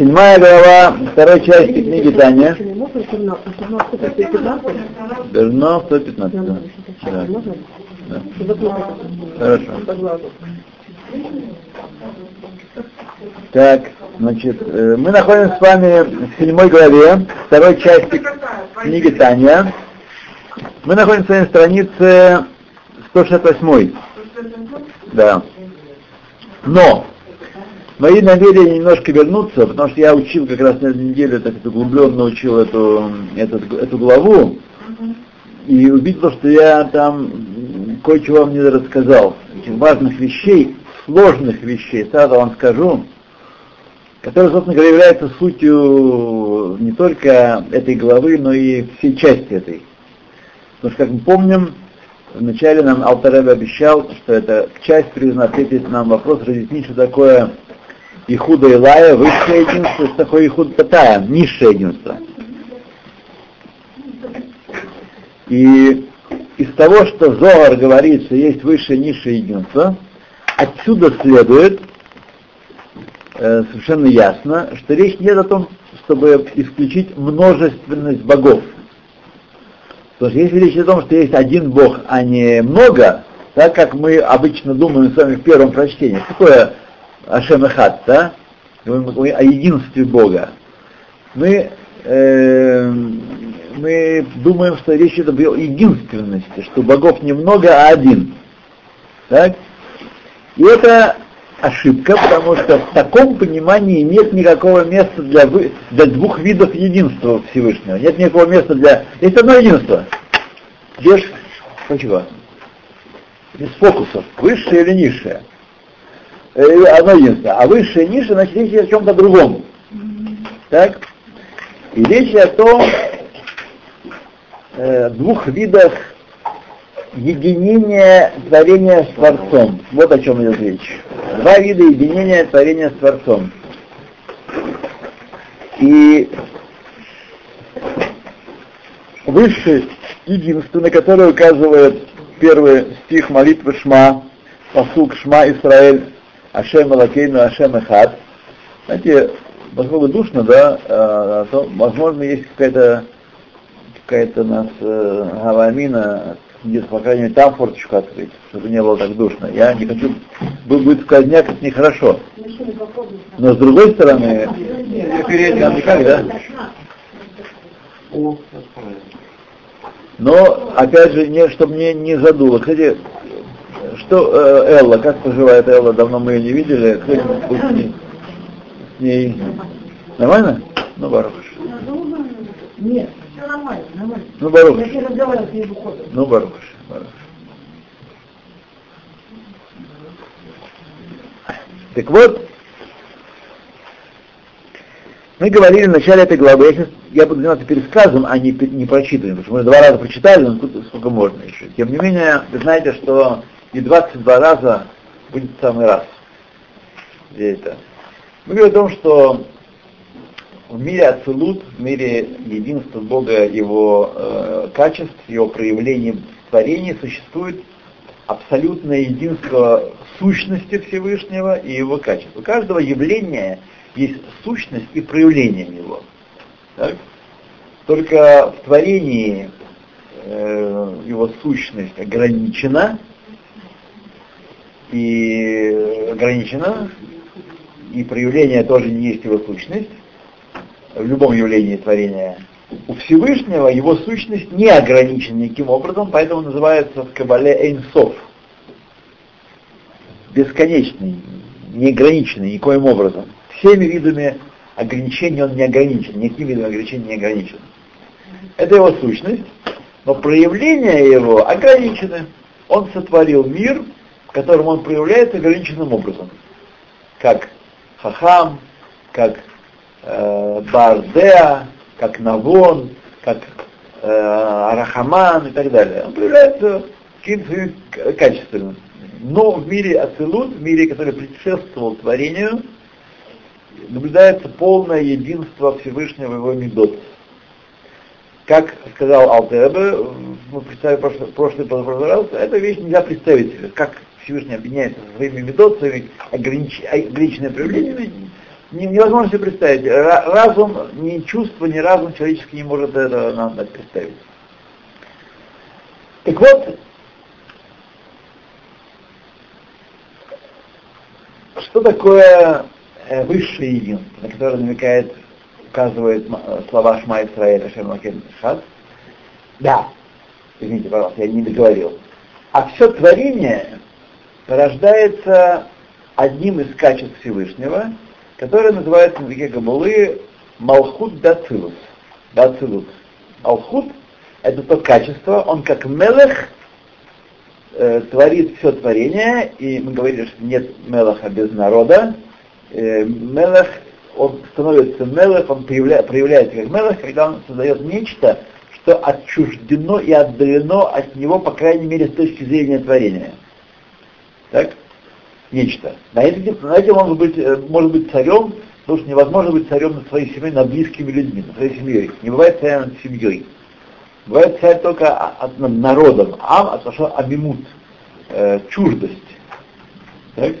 седьмая глава, второй части книги Таня. Верно 115. Да. Да. Хорошо. Так, значит, э, мы находимся с вами в седьмой главе, второй части книги Таня. Мы находимся на странице 168. Да. Но мои намерения немножко вернуться, потому что я учил как раз на этой неделе, так углубленно учил эту, эту, эту главу, и увидел, что я там кое-чего вам не рассказал. Очень важных вещей, сложных вещей, сразу вам скажу, которые, собственно говоря, являются сутью не только этой главы, но и всей части этой. Потому что, как мы помним, вначале нам Алтаребе обещал, что это часть призвана ответить нам вопрос, разъяснить, что такое Ихуда Илая, высшее единство, что такое Ихуд Татая, низшее единство. И из того, что Зоар говорит, что есть высшее и низшее единство, отсюда следует э, совершенно ясно, что речь не о том, чтобы исключить множественность богов. Потому что если речь о том, что есть один бог, а не много, так как мы обычно думаем с вами в первом прочтении, что такое Ашем Эхат, да? О единстве Бога. Мы э, мы думаем, что речь идет о единственности, что богов немного, а один. Так? И это ошибка, потому что в таком понимании нет никакого места для, вы, для двух видов единства Всевышнего. Нет никакого места для... Есть одно единство. Где Почему? Без фокусов. Высшее или низшее. Э, одно единство. А высшее и низшее, значит, речь о чем-то другом. Так? И речь о том, э, двух видах единения творения с Творцом. Вот о чем идет речь. Два вида единения творения с Творцом. И высшее единство, на которое указывает первый стих молитвы Шма, посук Шма Исраэль, Ашем Алакейну, Ашем Эхад. Знаете, поскольку душно, да, а, то, возможно, есть какая-то какая-то у нас э, гавамина, где по крайней мере, там форточку открыть, чтобы не было так душно. Я не хочу, будет сквозняк, это нехорошо. Но с другой стороны, нам никак, да? Но, опять же, не, чтобы мне не задуло. Кстати, что э, Элла, как поживает Элла? Давно мы ее не видели. Кто-нибудь с ней? С ней? Нормально? Ну, Баруш. Нет. Все нормально, нормально. Ну, Барух. Я не с ней. Ну, Барух. Барух. Так вот, мы говорили в начале этой главы, я сейчас я буду заниматься пересказом, а не, не прочитыванием, потому что мы два раза прочитали, но сколько, сколько можно еще. Тем не менее, вы знаете, что не 22 раза будет самый раз. Где это? Мы говорим о том, что в мире Ацелут, в мире единства Бога, его э, качеств, его проявлений в творении существует абсолютное единство сущности Всевышнего и его качеств. У каждого явления есть сущность и проявление его. Так? Только в творении э, его сущность ограничена и ограничена, и проявление тоже не есть его сущность, в любом явлении творения, у Всевышнего его сущность не ограничена никаким образом, поэтому называется в Кабале Эйнсов. Бесконечный, неограниченный никоим образом. Всеми видами ограничений он не ограничен, никаким видом ограничений не ограничен. Это его сущность, но проявления его ограничены. Он сотворил мир, в котором он проявляется ограниченным образом. Как Хахам, как э, Бардеа, как Навон, как э, Арахаман и так далее. Он проявляется каким-то качеством. Но в мире Ацелут, в мире, который предшествовал творению, наблюдается полное единство Всевышнего его Медот. Как сказал Алтеребе, мы представили прошлый, прошлый, прошлый раз, эта вещь нельзя представить себе, как Всевышний объединяется со своими Медот, своими огранич, ограниченными проявлениями, Не- невозможно себе представить. Ра- Разум, ни чувство, ни разум человеческий не может это нам представить. Так вот, что такое э, высшее единство, на которое намекает, указывает э, слова Шма Исраэля Шемакен Шат? Да, извините, пожалуйста, я не договорил. А все творение порождается одним из качеств Всевышнего, которое называется на языке Габулы Малхут Дацилус. Дацилус. Малхут — это то качество, он как мелех э, творит все творение, и мы говорили, что нет мелаха без народа. Э, мелах, он становится мелах, он проявля- проявляется как мелах, когда он создает нечто, что отчуждено и отдалено от него, по крайней мере, с точки зрения творения. Так? Нечто. На этом, на этом он быть, э, может быть царем, потому что невозможно быть царем над своей семьей, над близкими людьми, над своей семьей. Не бывает царя над семьей. Бывает царь только от, над народом. Ам, от что амимут, э, чуждость. Так?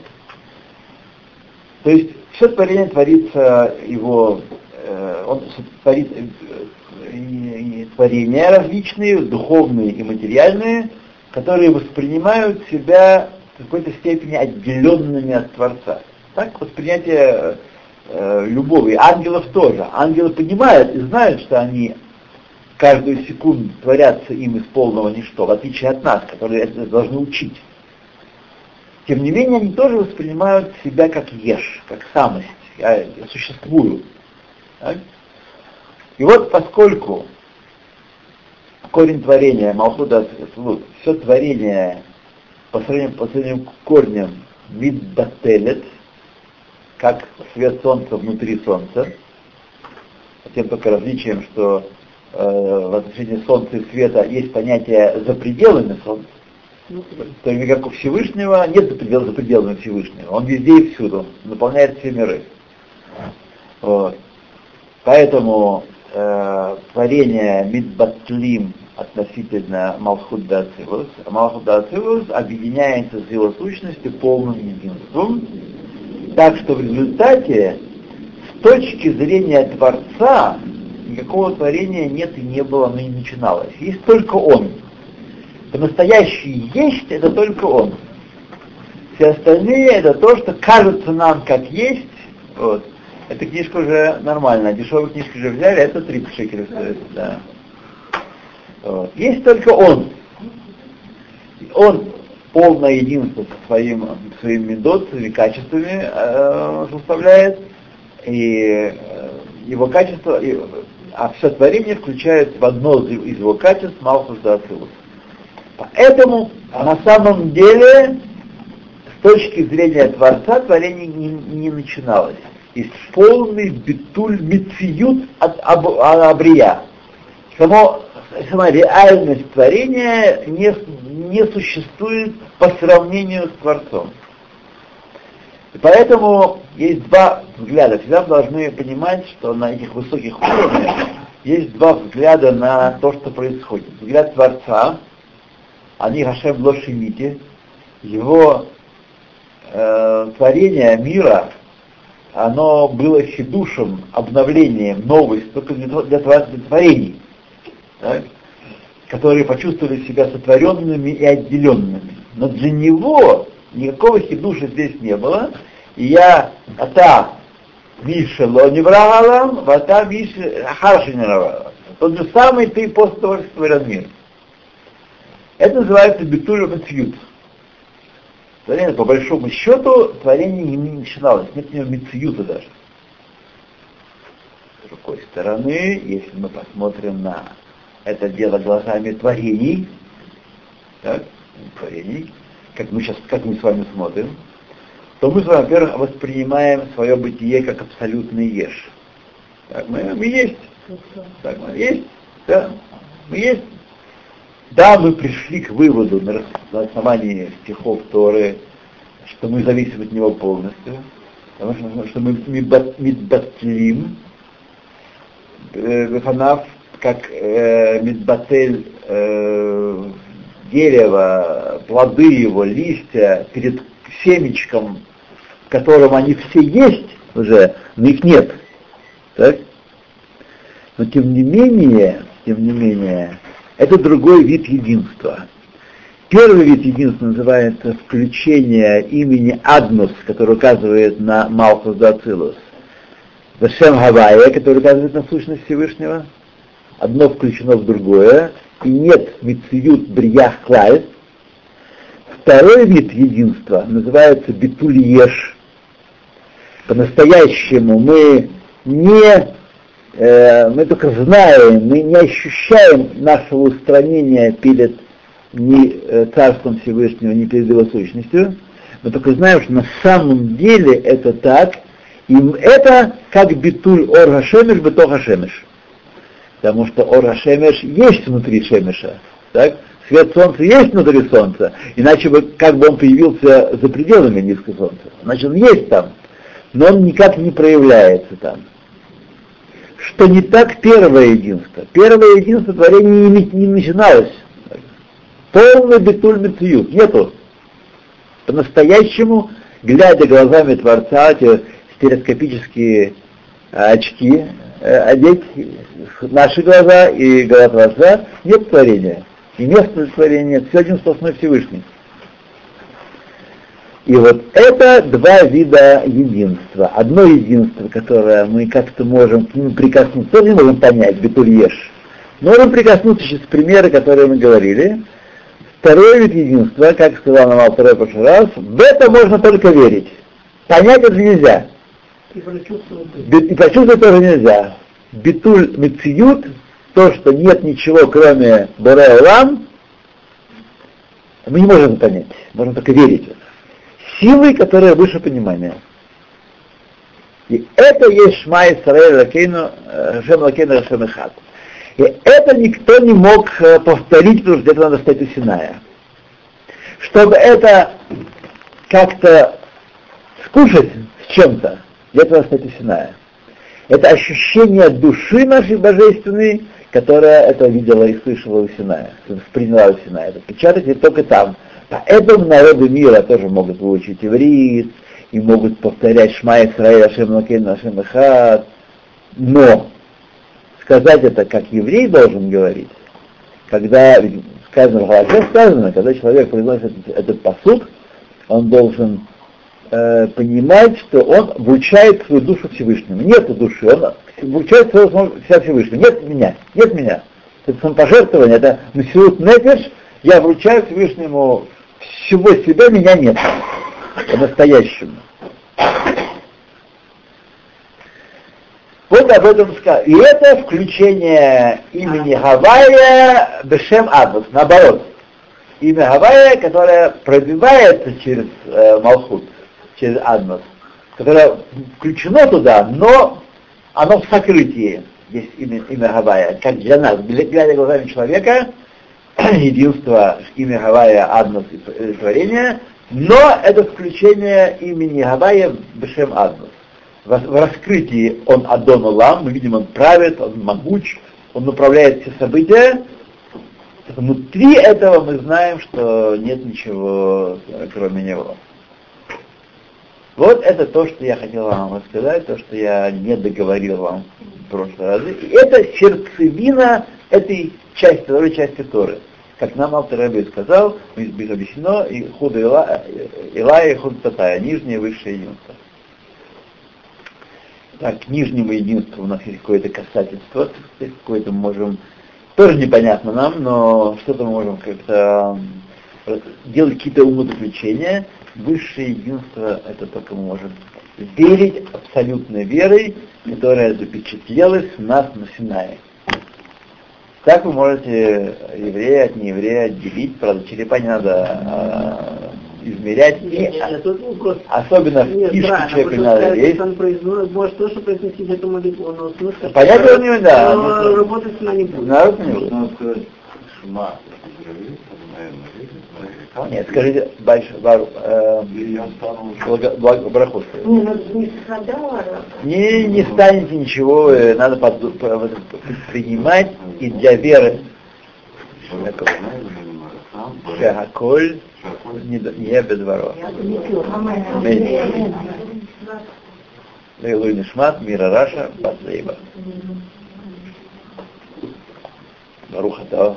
То есть все творение творится его, э, он творит э, творения различные, духовные и материальные, которые воспринимают себя в какой-то степени отделенными от Творца. Так воспринятие э, любого, и ангелов тоже. Ангелы понимают и знают, что они каждую секунду творятся им из полного ничто, в отличие от нас, которые это должны учить. Тем не менее, они тоже воспринимают себя как ешь, как самость. Я, я существую. Так? И вот поскольку корень творения, Малхуда, все творение по сравнению, по сравнению к корням мидбателет, как свет солнца внутри солнца, тем только различием, что э, в отношении солнца и света есть понятие за пределами солнца, в то время как у Всевышнего нет за пределами, за пределами Всевышнего. Он везде и всюду, наполняет все миры. Вот. Поэтому э, творение Мидбатлим относительно Малхут Дацилус, а Малхут Дацилус объединяется с его сущностью полным единством, так что в результате с точки зрения Творца никакого творения нет и не было, но и начиналось. Есть только Он. По-настоящему есть это только Он. Все остальные это то, что кажется нам как есть. Вот. Эта книжка уже нормальная. Дешевую книжку уже взяли, это 30 шекелей стоит. Да. Вот. Есть только Он. Он полное единство со своим, своими медот, качествами э, составляет, и э, его качество, и, а все творение включает в одно из его качеств Малхус Дацилус. Поэтому на самом деле, с точки зрения Творца, творение не, не начиналось. Есть полный битуль мициют от аб, абрия. Само, сама реальность творения не, не существует по сравнению с Творцом. И поэтому есть два взгляда. Всегда должны понимать, что на этих высоких уровнях есть два взгляда на то, что происходит. Взгляд Творца, они Хашем Лошимити, его э, творение мира, оно было хидушем, обновлением, новость только для, для, для творений, так, которые почувствовали себя сотворенными и отделенными. Но для него никакого хидуша здесь не было, и я, ата, Миша Лоневрагалам, вата Миша Харшинеравалам. Тот же самый ты после того, как створен мир. Это называется битуль мецьют. Творение, по большому счету, творение не начиналось, нет у него мецьюта даже. С другой стороны, если мы посмотрим на это дело глазами творений, так, творений, как мы сейчас, как мы с вами смотрим, то мы с вами, во-первых, воспринимаем свое бытие как абсолютный ешь. Так, мы, мы есть. Так, мы есть. Да, мы есть. Да, мы пришли к выводу на, на основании стихов Торы, что мы зависим от него полностью, потому что, что мы мидбатлим, Бефанав, как э, мидбатель э, дерево, плоды его, листья перед семечком, в котором они все есть, уже, но их нет. Так? Но тем не менее, тем не менее, это другой вид единства. Первый вид единства называется включение имени Аднус, который указывает на Малхус Дацилус. Вашем Гавайя, который указывает на сущность Всевышнего. Одно включено в другое. И нет мициют бриях клай. Второй вид единства называется битульеш. По-настоящему мы не э, мы только знаем, мы не ощущаем нашего устранения перед ни э, Царством Всевышнего, ни перед Его сущностью. Мы только знаем, что на самом деле это так, и это как битуль ор хашемеш бетох хашемеш. Потому что ор хашемеш есть внутри шемеша. Так? Свет солнца есть внутри солнца, иначе бы как бы он появился за пределами низкого солнца. Значит, он есть там, но он никак не проявляется там. Что не так первое единство. Первое единство творения не, не начиналось. Полный битуль мециют. Нету. По-настоящему, глядя глазами Творца, те стереоскопические очки э, одеть наши глаза и глаза Творца, нет творения. И место творения, все один сплошной Всевышний. И вот это два вида единства. Одно единство, которое мы как-то можем к нему прикоснуться, тоже не можем понять, бетульеш. Можем прикоснуться через примеры, которые мы говорили. Второе вид единства, как сказал нам Алтарэ прошлый раз, в это можно только верить. Понять это нельзя. И прочувствовать. Тоже нельзя. Битуль мециют, то, что нет ничего, кроме Улам, мы не можем понять, можем только верить. Силой, которая выше понимания. И это есть Шма Исраэль Лакейну, Шем Лакейну Рашем Ихат. И это никто не мог э, повторить, потому что это надо стать у Синая. Чтобы это как-то скушать с чем-то, для этого стать у Синая. Это ощущение души нашей божественной, которая это видела и слышала у Синая, восприняла у Синая. Это печатать только там. Поэтому народы мира тоже могут выучить иврит, и могут повторять Шма Исраиль, Ашем Лакейн, Ашем Эхад. Но сказать это, как еврей должен говорить, когда сказано в Галахе сказано, когда человек произносит этот посуд, он должен э, понимать, что он вручает свою душу Всевышнему. Нет души, он вручает свою себя Всевышнему. Нет меня, нет меня. Это самопожертвование, это Месиут Нефеш, я вручаю Всевышнему всего себя, меня нет. По-настоящему. Вот об этом сказано. И это включение имени Гавайя Бешем Адус, наоборот. Имя Гавайя, которое пробивается через э, Малхут через Аднос, которое включено туда, но оно в сокрытии, есть имя, имя Гавайя, как для нас, глядя глазами человека, единство имя Гавайя, Аднос и творение, но это включение имени Гавайя Бешем Аднос. В, в раскрытии он Адон Улам, мы видим, он правит, он могуч, он управляет все события. Внутри этого мы знаем, что нет ничего, кроме него. Вот это то, что я хотел вам рассказать, то, что я не договорил вам в прошлый раз. И это сердцевина этой части, второй части Торы. Как нам автор Раби сказал, объяснено, и худа Илая и худа Татая, нижнее и высшее единство. Так, к нижнему единству у нас есть какое-то касательство, какое-то можем, тоже непонятно нам, но что-то мы можем как-то делать какие-то умозаключения, высшее единство это только мы можем верить абсолютной верой, которая запечатлелась в нас на Синае. Так вы можете еврея от нееврея отделить, правда, черепа не надо а, измерять, нет, и, нет, нет, вопрос. особенно нет, в кишке да, человека не надо есть. Он произносит, может тоже произносить эту молитву, но смысл... Понятно у него, да. Но работать она не будет. Народ не будет. Нет, скажите, большой э, браху. Не, ну, не Не, не станете ничего, э, надо под, принимать и для веры. Шахаколь не без ворот. Лейлуй Нишмат, Мира Раша, Басейба. ברוך אתה,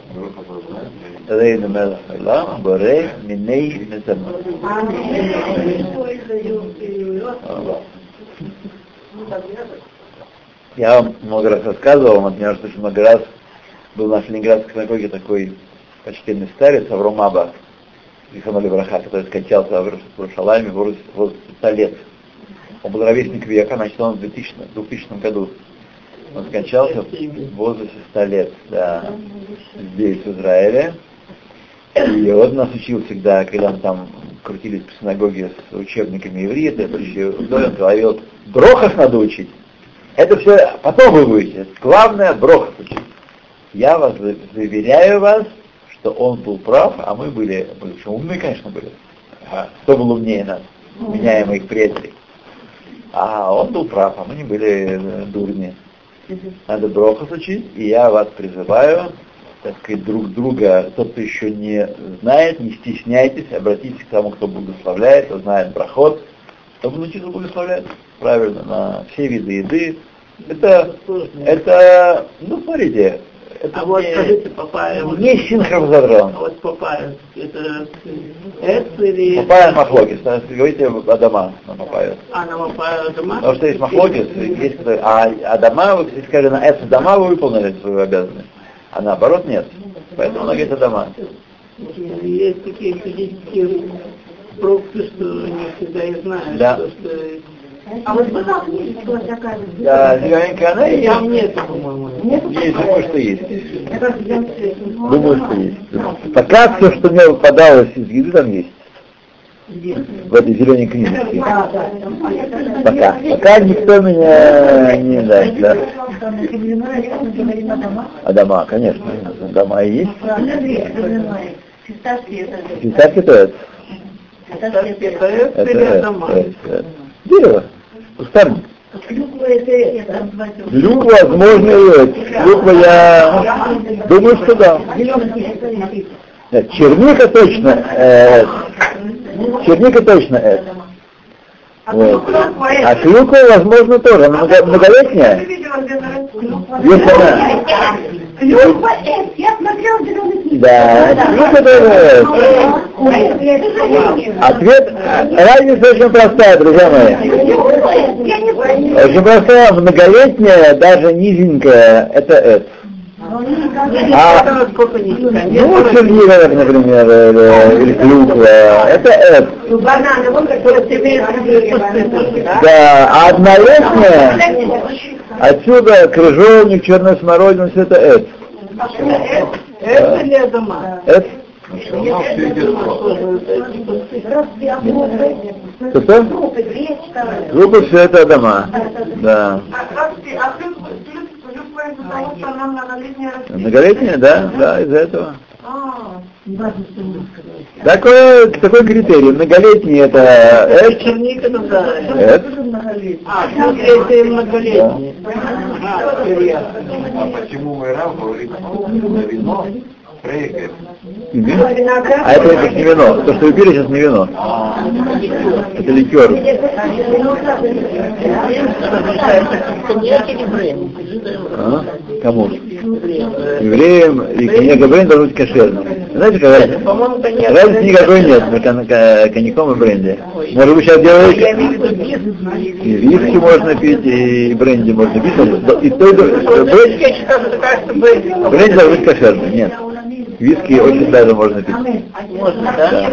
אלוהינו מלך העולם, בורא מיני מזמות. Я вам много раз рассказывал, вот мне кажется, много раз был в нашей Ленинградской синагоге такой почтенный старец Авром Аба, Иханоли Браха, который скончался в Рушалайме в возрасте 100 лет. Он был ровесник века, значит, он в 2000, 2000 году. он скончался в возрасте 100 лет, да, здесь, в Израиле. И он нас учил всегда, когда мы там крутились по синагоге с учебниками иврита, он говорил, брохах надо учить. Это все потом вы будете. Главное брохах учить. Я вас заверяю вас, что он был прав, а мы были, мы очень умные, конечно, были. А кто был умнее нас, меня и моих приятелей. А он был прав, а мы не были э, дурни. Надо брохас учить, и я вас призываю, так сказать, друг друга, тот, кто еще не знает, не стесняйтесь, обратитесь к тому, кто благословляет, кто знает проход, чтобы научиться благословлять правильно на все виды еды. Это, это, ну, смотрите, это А вот скажите, папайя, вот, не синхронизадрон. а вот папайя, это эц или... Папайя махлогис, если говорите Адама на папайю. А на папайя дома? Потому что есть махлогис, есть, который- а Адама, вы, если скажете на эц Адама, вы выполнили свою обязанность. А наоборот нет. Поэтому она говорит Адама. Есть такие физические пробки, что не всегда и знают, Да. что, что А вот вы как видите, что такая Да, зелененькая она и там нет, по-моему. есть, думаю, что есть. Думаю, что есть. Пока все, что мне выпадалось из еды, там есть. В этой зеленой книжке. Да, да. Пока. Пока никто меня не знает, да. Адама, конечно. Адама и есть. Фисташки то это. Кстати, это Это, это, дома? это. Клюква я думаю, что да. Нет, черника точно. э, черника точно это. Вот. А клюква, возможно, тоже. Она много- многолетняя. Есть она. Клюква. Я смотрела зеленый. Да, клюква тоже. Ответ, э, разница очень простая, друзья мои. Очень простая, многолетняя, даже низенькая, это это. А, ну, черника, как, например, или, клюква, это тебе Да, а однолетняя, отсюда крыжовник, черная смородина, все это это. Эц или? Это, что-то? Группа все это дома. Да. Многолетняя, да, да, из-за этого. Такой, такой критерий. Многолетний это это, Черника это. А, это ясно. А почему мой раб говорит, вино. А это, это не вино. То, что вы пили, сейчас не вино. Это ликер. А? Кому? Евреям и коньяк и бренд должен быть кошерным. Знаете, какая разница? Разницы никакой нет ко- коньяком и бренди. Может быть, сейчас делаете... И виски можно пить, и бренди можно пить. И то, и то, бренди, бренди. бренди должен быть кошерным. Нет. Виски очень даже можно пить. Можно, да?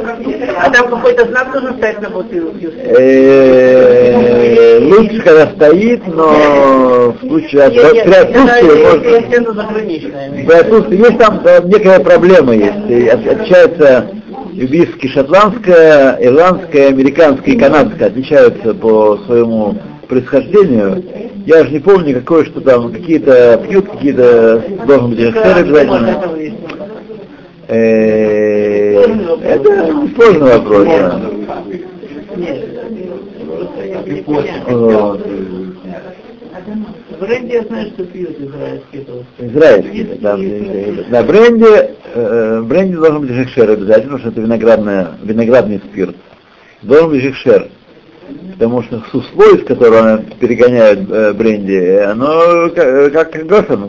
А там какой-то знак должен стоять на бутылке? Э, Лучше, когда стоит, но в случае от- при отсутствии. При отсутствии есть там некая проблема есть. Отличается виски шотландская, ирландская, американская и канадская отличаются по своему происхождению. Я же не помню, какое что там, какие-то пьют, какие-то должен быть офицер обязательно. Э, Это сложный вопрос. да. Бренди я знаю, что пьют израильские тоже. Израильский, да, на бренде, э, бренде должен быть жекшер обязательно, потому что это виноградная, виноградный спирт. Должен быть жекшер. Потому что сусло, из которого она перегоняет э, бренди, оно как, как гефен,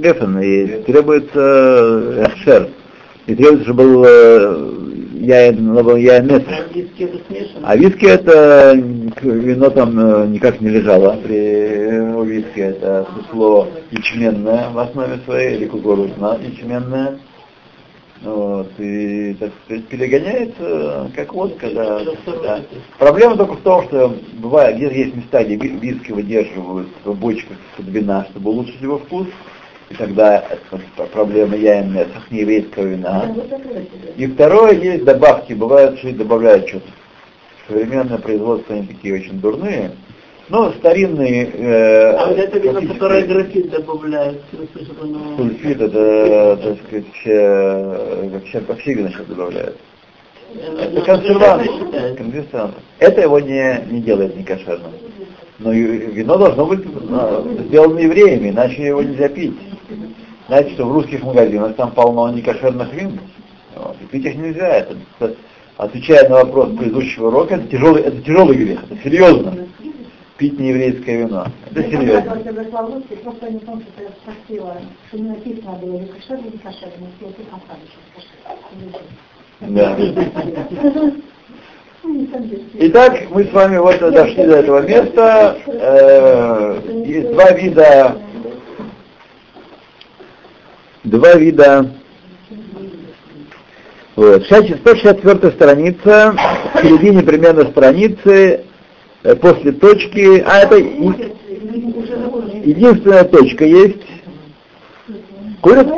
гефен, и требуется э, шер. И требуется, чтобы был э, яйн, яйн А виски это? А вино там э, никак не лежало при у виски это сусло ячменное в основе своей или кукурузное ячменное. Вот, и, так сказать, перегоняется как водка, да, да. Проблема только в том, что бывает, где есть места, где ви- виски выдерживают в бочках вина, чтобы улучшить его вкус, и тогда проблема яйная сахнееврейского вина. И второе, есть добавки, бывает, что и добавляют что-то. Современное производство, они такие очень дурные, но старинные... э, А вот это вино, которое графит добавляют. Сульфид это, так сказать, вообще, вообще вина сейчас добавляют. Это консервант, консервант. Это его не, не делает некошерным. Но вино должно быть а, сделано евреями, иначе его нельзя пить. Знаете, что в русских магазинах там полно некошерных вин, вот, и пить их нельзя. Это, это- отвечая на вопрос предыдущего урока, это тяжелый, это тяжелый грех, это серьезно. Пить нееврейское вино. Это серьезно. Просто не том, что я спросила, что не написано было или кошер, или кошер, но если это кошер. Да. Итак, мы с вами вот дошли до этого места. Э, Есть два вида, два вида. Вот. 164 страница, в середине примерно страницы, после точки, а это единственная точка есть. Курят?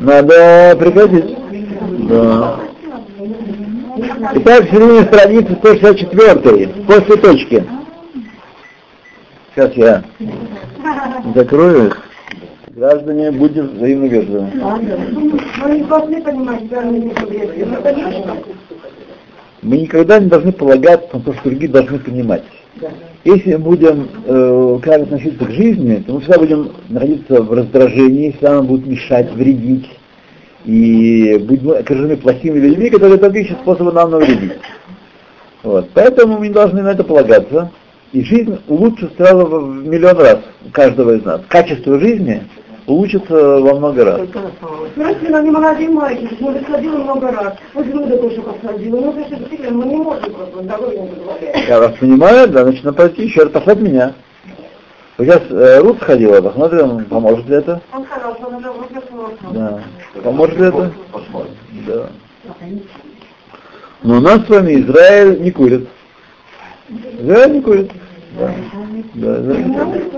Надо прекратить. Да. Итак, в середине страницы 164, после точки. Сейчас я закрою их. Граждане, будем взаимно вежливы. Мы не должны понимать, да, мы не евреи. Ну, конечно. Мы никогда не должны полагаться на то, что другие должны понимать. Если мы будем э, как относиться к жизни, то мы всегда будем находиться в раздражении, всегда нам будут мешать, вредить. И будем окружены плохими людьми, которые только ищут способы нам навредить. Вот. Поэтому мы не должны на это полагаться. И жизнь улучшится сразу в миллион раз у каждого из нас. Качество жизни улучшится во много раз. Самого. Знаете, она не молодой мальчик, мы сходила много раз. Вот желудок тоже посадила. Ну, это действительно, мы не можем просто, здоровье не позволяет. Я вас понимаю, да, значит, надо пойти еще раз послать меня. Сейчас э, Рут сходила, посмотрим, поможет ли это. Он сказал, что надо выписываться. Да. Поможет ли это? Да. Но у нас с вами Израиль не курит. Израиль не курит. Да. Да, бывает.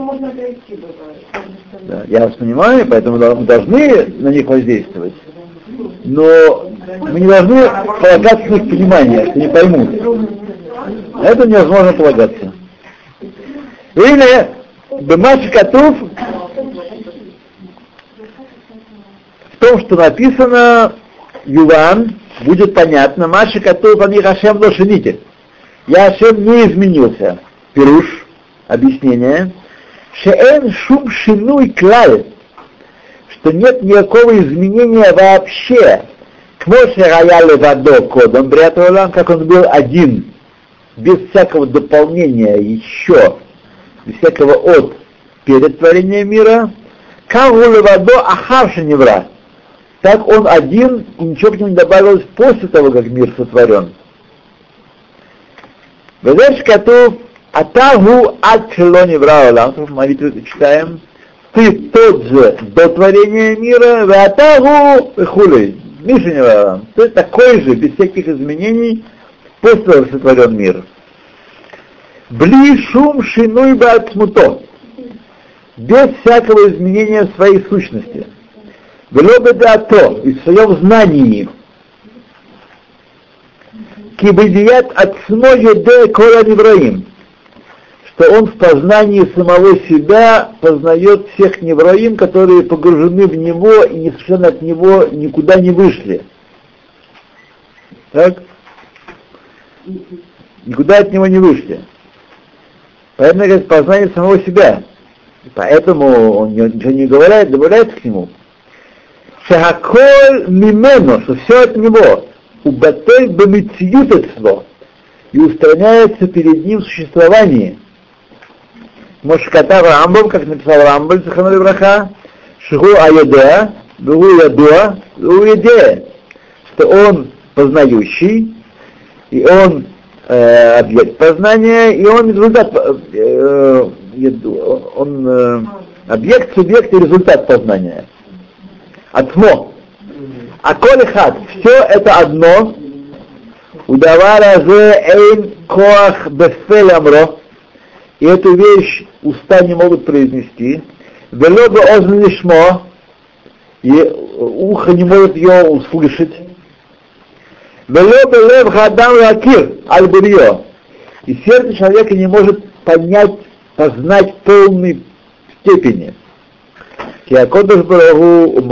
Да. Я вас понимаю, поэтому да- мы должны на них воздействовать. Но мы не должны полагаться на их понимание, что не поймут. На это невозможно полагаться. Или Бемаши Катув в том, что написано Юван, будет понятно, Маши Катув они Хашем лошадите. Я Хашем не изменился. Пируш, объяснение. Шеэн шум шинуй клаль, что нет никакого изменения вообще. К Моше Раяли Вадо Кодом Бриатулам, как он был один, без всякого дополнения еще, без всякого от перед творением мира, Кагулы Вадо Ахарши Невра. Так он один, и ничего к нему не добавилось после того, как мир сотворен. Ведешь Катув Атагу ад шелони враолам, в молитве читаем, ты тот же до творения мира, Атагу хули, Миша не враолам, ты такой же, без всяких изменений, после того, сотворен мир. Бли шум шинуй баатмуто, без всякого изменения в своей сущности. Велобедато, и в своем знании, кибедият от де кола невраим, что он в познании самого себя познает всех невраим, которые погружены в него и не совершенно от него никуда не вышли. Так? Никуда от него не вышли. Поэтому, говорит, познание самого себя. Поэтому он ничего не говорит, добавляется к нему. Шахаколь мимену, что все от него, у батель бамитсиютецло, и устраняется перед ним существование. Мошката Рамбам, как написал Рамбам, Заханули Браха, Шигу Аядеа, Бегу Ядуа, Бегу Ядея, что он познающий, и он э, объект познания, и он результат, э, он э, объект, субъект и результат познания. Атмо. А колихат, все это одно, удавара зе эйн коах бефель амро, и эту вещь уста не могут произнести, ולא באוזן לשמוע, и ухо не может ее услышать, ולא בלב האדם להכיר, аль и сердце человека не может понять, познать полной степени. כי הקדוש ברוך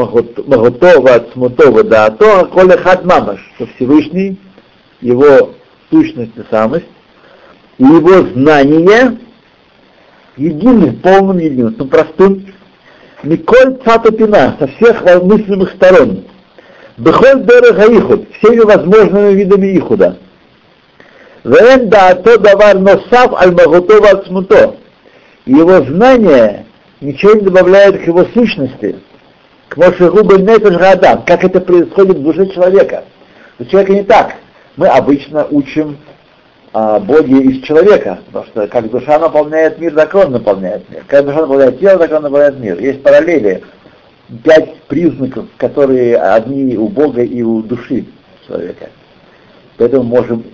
הוא מהותו ועצמותו ודעתו הכל אחד ממש, что Всевышний, его сущность и самость, и его знание единым, полным единством, простым, Миколь Цатопина, со всех мыслимых сторон, Бехоль Дереха Ихуд, всеми возможными видами Ихуда. Вен Даато Давар Носав Аль Маготова Ацмуто, его знание ничего не добавляет к его сущности, к Мошегубы Нефеш как это происходит в душе человека. У человека не так. Мы обычно учим о Боге из человека, потому что как душа наполняет мир, так он наполняет мир. Как душа наполняет тело, так он наполняет мир. Есть параллели, пять признаков, которые одни у Бога и у души человека. Поэтому можем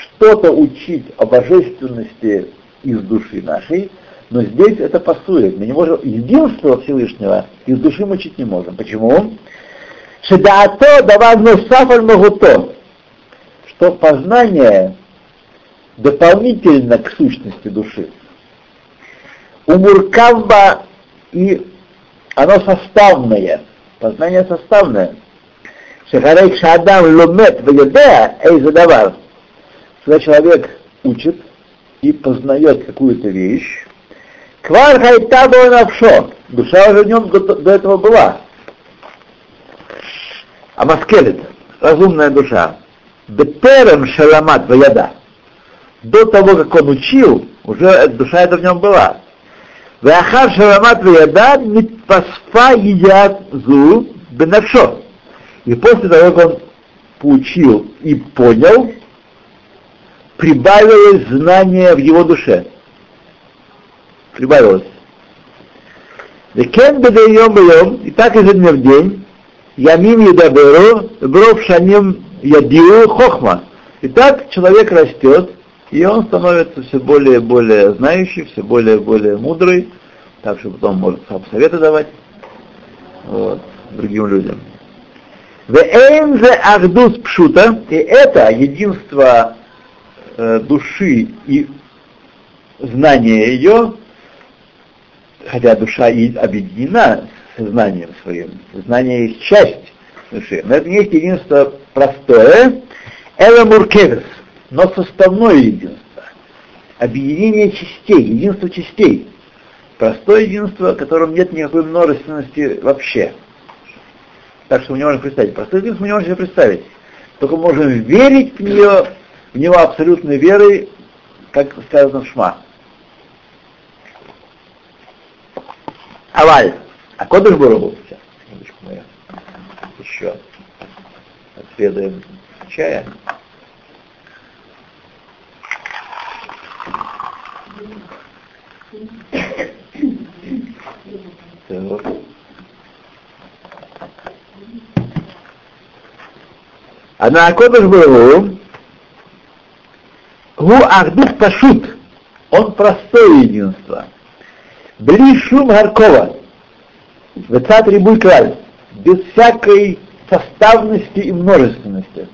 что-то учить о божественности из души нашей, но здесь это пасует. Мы не можем единство Всевышнего из души мучить не можем. Почему? Шедаато давар носафаль могуто, что познание дополнительно к сущности души. У Муркавба и оно составное, познание составное. Шехарек шадам ломет вегедеа эй задавар. Когда человек учит и познает какую-то вещь, Квар хайта навшо. Душа уже в нем до этого была. А маскелет, разумная душа. Бетерем шаламат ваяда. До того, как он учил, уже душа эта в нем была. Вахар шаламат ваяда митпасфа едят зу бенавшо. И после того, как он поучил и понял, прибавилось знание в его душе прибавилось. Векен бедайом бьем, и так изо дня в день, ямим едаберу, бров шаним ядиу хохма. И так человек растет, и он становится все более и более знающий, все более и более мудрый, так что потом может сам советы давать вот, другим людям. Ахдус пшута, и это единство э, души и знание ее, хотя душа и объединена сознанием своим, знание есть часть души, но это не единство простое, это муркевес, но составное единство, объединение частей, единство частей, простое единство, в котором нет никакой множественности вообще. Так что мы не можем представить. Простое единство мы не можем себе представить. Только можем верить в нее, в него абсолютной верой, как сказано в Шма. Аваль. А Кодыш Бурабу сейчас. Мы еще отведаем чая. Так. А на Кодыш Бурабу Гу Ахдус Пашут. Он простое единство. Бли шум Гаркова, Вецат Рибуй Краль, без всякой составности и множественности.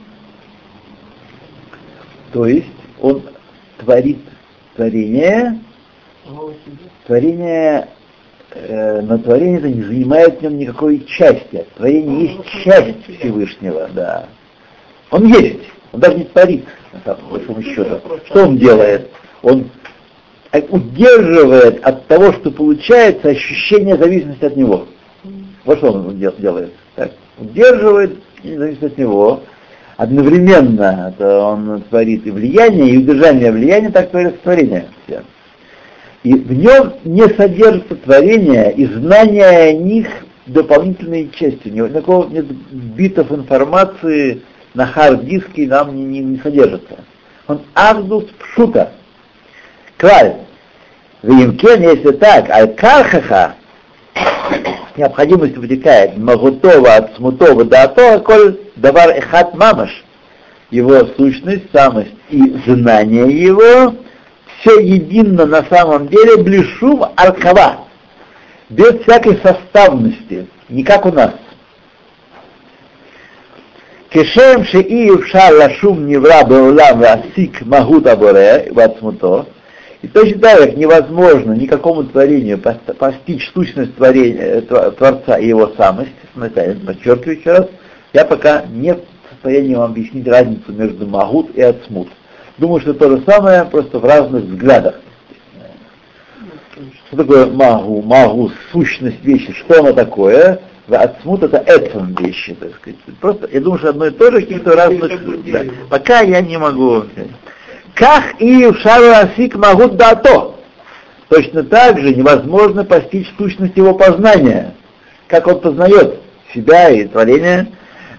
То есть он творит творение, творение, э, но творение это не занимает в нем никакой части. Творение есть часть Всевышнего, да. Он есть, он даже не творит, по большому счету. Что он делает? Он удерживает от того, что получается ощущение зависимости от него. Вот что он делает. Так? удерживает, и зависит от него. Одновременно это он творит и влияние, и удержание влияния, так творится творение. Все. И в нем не содержится творение и знание о них дополнительные части. Никакого нет битов информации на хард-диске нам не, не, не содержится. Он агдус пшута. Клаль. Вимкен, если так, аль-кархаха, необходимость вытекает магутова от смутова до атора, коль давар эхат мамаш, его сущность, самость и знание его, все едино на самом деле блишум аркава, без всякой составности, не как у нас. Кешем шеи ушар лашум невра беулам васик магут аборе вацмуто, и точно так как невозможно никакому творению постичь сущность творения, Творца и его самость, подчеркиваю еще раз, я пока не в состоянии вам объяснить разницу между Магут и Ацмут. Думаю, что то же самое, просто в разных взглядах. Что такое Магу? Магу — сущность вещи. Что оно такое? Ацмут — это эцем вещи, так сказать. Просто, я думаю, что одно и то же каких-то разных... Да. Пока я не могу... Как и в шару асик могут дато. Точно так же невозможно постичь сущность его познания, как он познает себя и творение.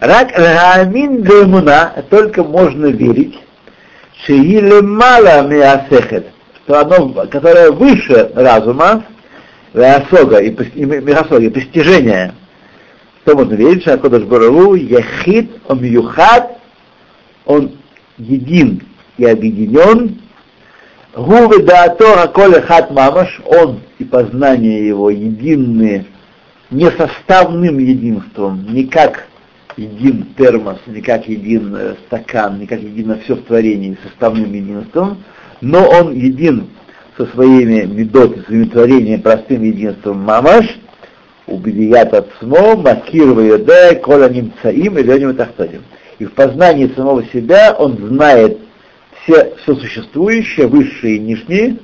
Рак рамин гаймуна, только можно верить, шииле мало миасехет, что оно, которое выше разума, Веасога и, и, и, и постижения, что можно верить, что Акодаш Барагу, Яхид, Омьюхат, он един и объединен. Гувы даато аколе хат мамаш, он и познание его единые, не составным единством, не как един термос, не как един э, стакан, не как едино все в творении составным единством, но он един со своими медот, своими творениями простым единством мамаш, убедият от смо, макир ваяде, коля немцаим и леним И в познании самого себя он знает все, все существующее, высшее и нижнее,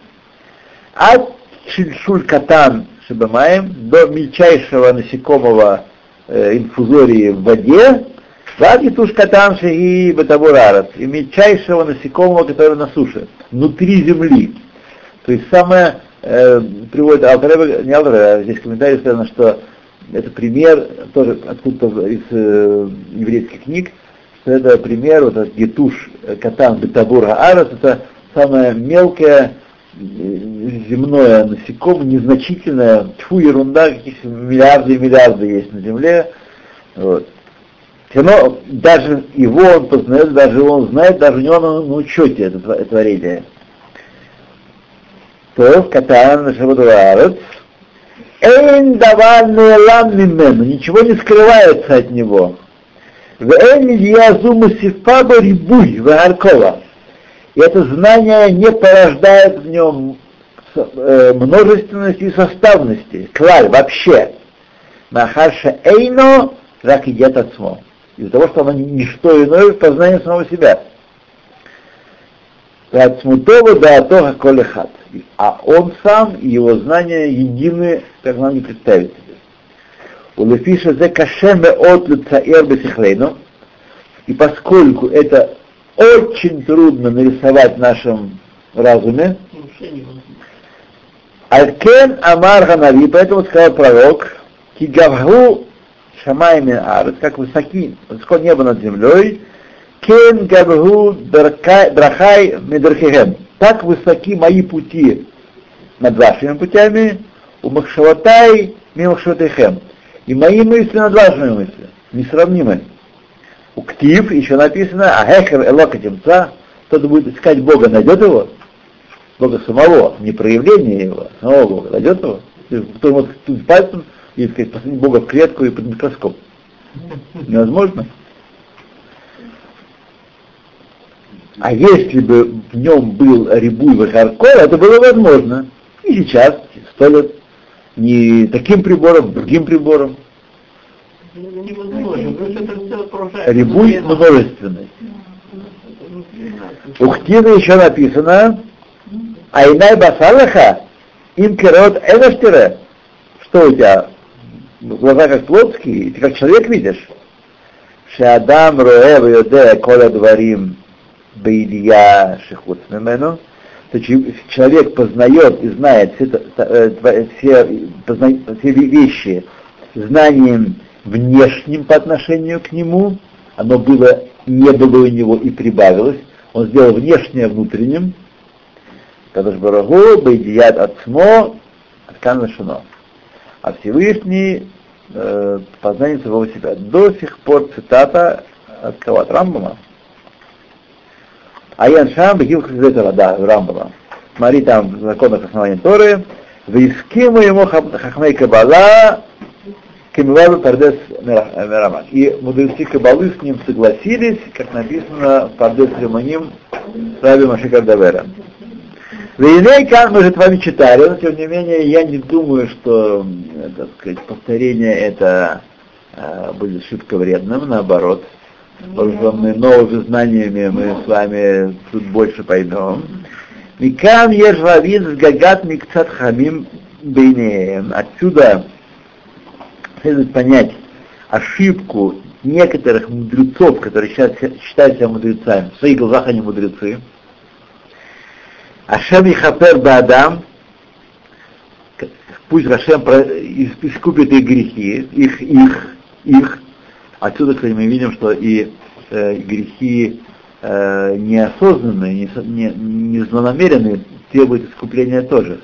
от шильшуль катан шибамаем до мельчайшего насекомого э, инфузории в воде, да, и туш катан и батабурарат, и мельчайшего насекомого, которое на суше, внутри земли. То есть самое, э, приводит Алтареба, не Алтареба, здесь в комментарии сказано, что это пример тоже откуда-то из э, еврейских книг, это пример, вот этот гетуш э, катан бетабура арас, это самое мелкое э, земное насекомое, незначительное, тьфу, ерунда, каких миллиарды и миллиарды есть на земле. Вот. Но даже его он познает, даже его он знает, даже у него на, учете это творение. То, катан шабадуарец, эйн давар ничего не скрывается от него. Рибуй варкова. И это знание не порождает в нем э, множественности и составности, клаль вообще. Махарша эйно рак идет отсмо. Из-за того, что оно не что иное в познании самого себя. Отсмутова да атоха колехат. А он сам и его знания едины, как нам не представить себе. У Лефиша зе кашеме от лицаэр бесихлейну, и поскольку это очень трудно нарисовать в нашем разуме, Алькен Амар Ханави, поэтому сказал пророк, Кигавгу Шамайми Арес, как высоки, высоко небо над землей, Кен Гавгу Драхай Медрхехем, так высоки мои пути над вашими путями, у Махшаватай Мимахшаватайхем, и мои мысли над вашими мыслями, несравнимы. У Ктив еще написано, а Хехер Элока Темца, кто-то будет искать Бога, найдет его? Бога самого, не проявление его, самого Бога, найдет его? Кто может тут пальцем и сказать, посадить Бога в клетку и под микроскоп? Невозможно. А если бы в нем был Рибуй Вахаркор, это было возможно. И сейчас, сто лет, не таким прибором, другим прибором. Рибуй множественный. У Хтина еще написано, Айнай Басалаха, им керот эваштире. Что у тебя? Глаза как плотские, ты как человек видишь. Шеадам роэ вьоде коля дворим бейдия шихут мемену, то че- человек познает и знает все, э, все, все вещи знанием внешним по отношению к нему, оно было, не было у него и прибавилось, он сделал внешнее внутренним, Кадош Барагу, Бейдият Ацмо, Аткан Лашуно. А Всевышний э, познание самого себя. До сих пор цитата от кого? От Рамбама. Аян Шам, Бегил Хазетова, да, Рамбама. Смотри там в законах основания Торы. Вискиму ему Хахмей Кабала, Кемивабы Пардес Мирамак. И мудрецы Кабалы с ним согласились, как написано Пардес Риманим Раби Машикар Давера. Вейнейка мы же с вами читали, но тем не менее я не думаю, что так сказать, повторение это э, будет шибко вредным, наоборот. Вооруженные новыми знаниями мы с вами тут больше поймем. Микам ежвавин гагат микцат хамим бейнеем. Отсюда следует понять ошибку некоторых мудрецов, которые сейчас считают себя мудрецами. В своих глазах они мудрецы. Ашем Ихапер Баадам, пусть Ашем искупит их грехи, их, их, их. Отсюда, кстати, мы видим, что и э, грехи э, неосознанные, не, не, злонамеренные требуют искупления тоже.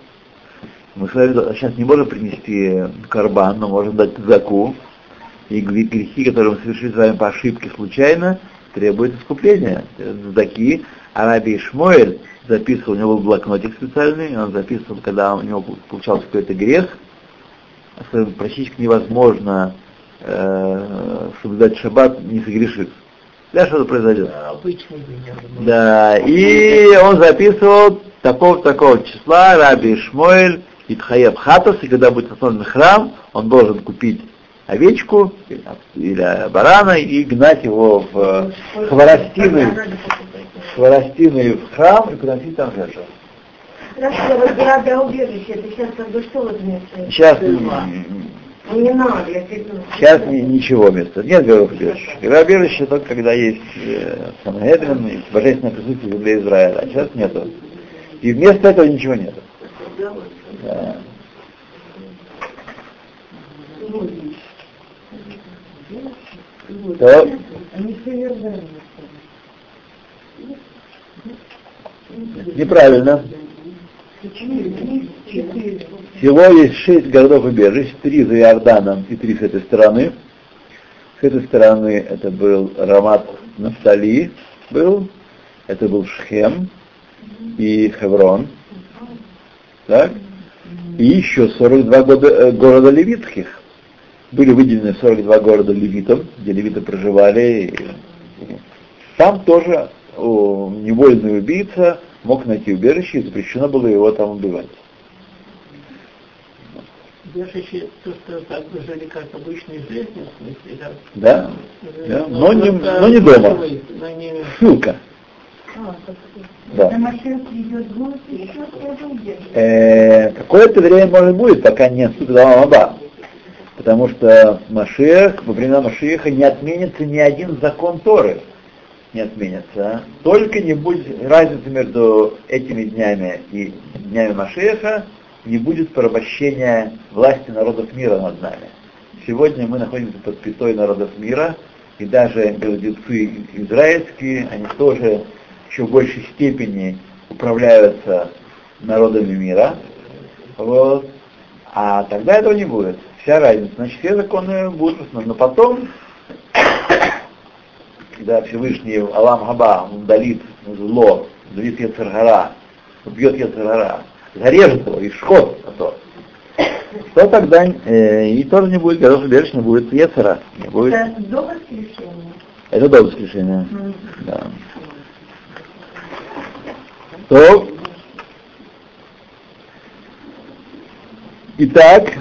Мы с вами сейчас не можем принести карбан, но можем дать заку. И гре- грехи, которые мы совершили с вами по ошибке случайно, требуют искупления. Заки, а Раби Ишмоэль записывал, у него был блокнотик специальный, он записывал, когда у него получался какой-то грех, практически невозможно э, соблюдать шаббат, не согрешив. Да, что-то произойдет. Да, и он записывал такого-такого числа Раби Шмуэль Итхаев Хатас, и когда будет основан храм, он должен купить овечку или, барана и гнать его в э, хворостиной, хворостиной в храм и приносить там жертву. Сейчас Ну, не надо, я сейчас ни- ничего вместо. Нет. Гора убежища только когда есть э, Санхедрин, есть божественное присутствие земле Израиля, а сейчас нету. И вместо этого ничего нету. Да. То верны. неправильно. Всего есть шесть городов убежищ, три за Иорданом и три с этой стороны. С этой стороны это был Рамат Нафтали, был, это был Шхем и Хеврон. Так? И еще 42 года, э, города левитских. Были выделены 42 города левитов, где левиты проживали. Там тоже о, невольный убийца мог найти убежище, и запрещено было его там убивать. Убежище, то, что так бы жили как обычные жизни, в смысле, да? Да? Да, Ну, но не- просто но не дома. но не- Ссылка. А, так, Да. Э, какое-то время, может, будет, пока не наступит Алам Аба. Потому что Машех, во времена Машеха не отменится ни один закон Торы. Не отменится. Только не будет разницы между этими днями и днями Машеха, не будет порабощения власти народов мира над нами. Сегодня мы находимся под пятой народов мира, и даже гордецы израильские, они тоже еще большей степени управляются народами мира. Вот. А тогда этого не будет. Вся разница. Значит, все законы будут. Но потом, когда Всевышний Алам Хаба он удалит зло, удалит Яцергара, убьет Яцергара, зарежет его, и шхот, а то, то тогда э, и тоже не будет городов убежищ, не будет Яцера. Не будет. Это до воскрешения. Это до воскрешения. Мгм. Да. То, итак,